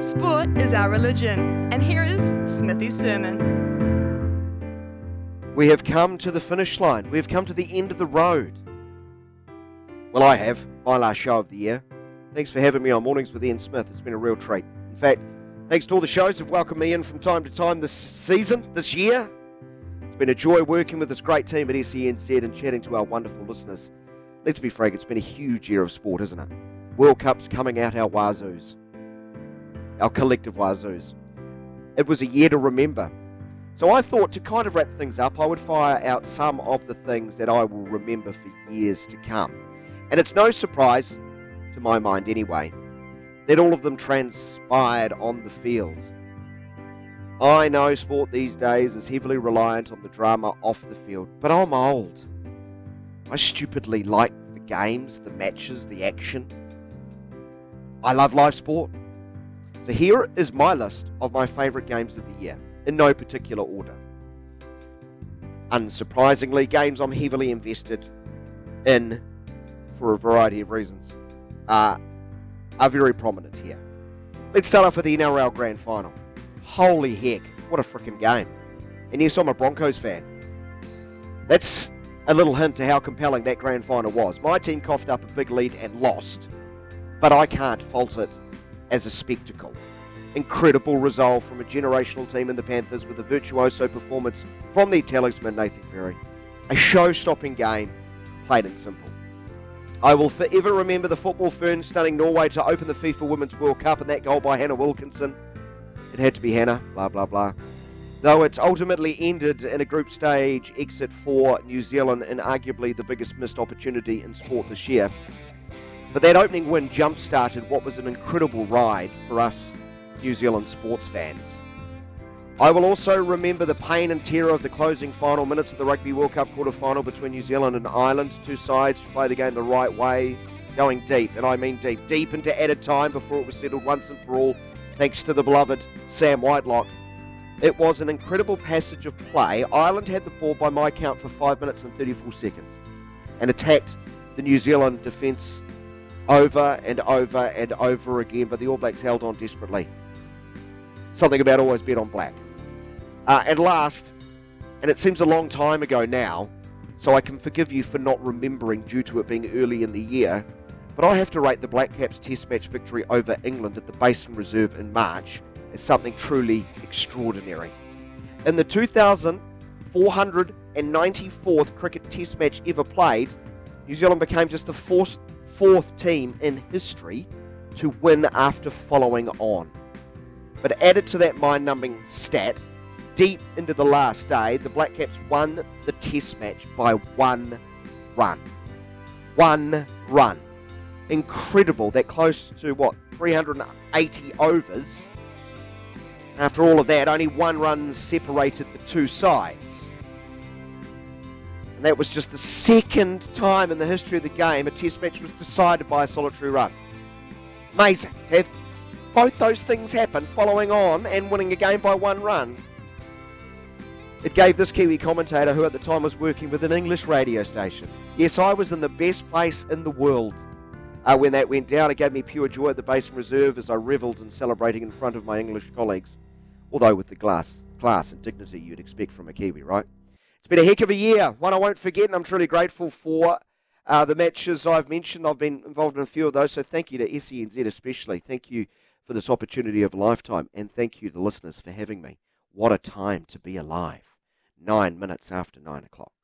Sport is our religion, and here is Smithy's sermon. We have come to the finish line. We have come to the end of the road. Well, I have. My last show of the year. Thanks for having me on Mornings with Ian Smith. It's been a real treat. In fact, thanks to all the shows that have welcomed me in from time to time this season, this year. It's been a joy working with this great team at SENZ and chatting to our wonderful listeners. Let's be frank, it's been a huge year of sport, isn't it? World Cup's coming out our wazoos, our collective wazoos. It was a year to remember. So I thought to kind of wrap things up, I would fire out some of the things that I will remember for years to come. And it's no surprise, to my mind anyway, that all of them transpired on the field. I know sport these days is heavily reliant on the drama off the field, but I'm old. I stupidly like the games, the matches, the action. I love live sport. So here is my list of my favourite games of the year, in no particular order. Unsurprisingly, games I'm heavily invested in for a variety of reasons uh, are very prominent here. Let's start off with the NRL Grand Final. Holy heck, what a freaking game. And yes, I'm a Broncos fan. That's a little hint to how compelling that grand final was. My team coughed up a big lead and lost, but I can't fault it as a spectacle. Incredible resolve from a generational team in the Panthers with a virtuoso performance from their talisman Nathan Cleary. A show stopping game, plain and simple. I will forever remember the football ferns stunning Norway to open the FIFA Women's World Cup and that goal by Hannah Wilkinson. It had to be Hannah, blah, blah, blah though it's ultimately ended in a group stage exit for New Zealand and arguably the biggest missed opportunity in sport this year. But that opening win jump started what was an incredible ride for us New Zealand sports fans. I will also remember the pain and terror of the closing final minutes of the Rugby World Cup quarter final between New Zealand and Ireland. Two sides who play the game the right way, going deep, and I mean deep, deep into added time before it was settled once and for all, thanks to the beloved Sam Whitelock. It was an incredible passage of play. Ireland had the ball by my count for 5 minutes and 34 seconds and attacked the New Zealand defence over and over and over again, but the All Blacks held on desperately. Something about always bet on black. Uh, and last, and it seems a long time ago now, so I can forgive you for not remembering due to it being early in the year, but I have to rate the Black Caps Test match victory over England at the Basin Reserve in March as something truly extraordinary. In the 2,494th cricket test match ever played, New Zealand became just the fourth, fourth team in history to win after following on. But added to that mind numbing stat, deep into the last day, the Black Caps won the test match by one run. One run. Incredible that close to what, 380 overs after all of that, only one run separated the two sides. And that was just the second time in the history of the game a test match was decided by a solitary run. Amazing to have both those things happen following on and winning a game by one run. It gave this Kiwi commentator, who at the time was working with an English radio station. Yes, I was in the best place in the world uh, when that went down. It gave me pure joy at the Basin Reserve as I revelled in celebrating in front of my English colleagues although with the glass, class and dignity you'd expect from a Kiwi, right? It's been a heck of a year, one I won't forget, and I'm truly grateful for Uh, the matches I've mentioned, I've been involved in a few of those, so thank you to SENZ especially. Thank you for this opportunity of a lifetime, and thank you, the listeners, for having me. What a time to be alive. Nine minutes after nine o'clock.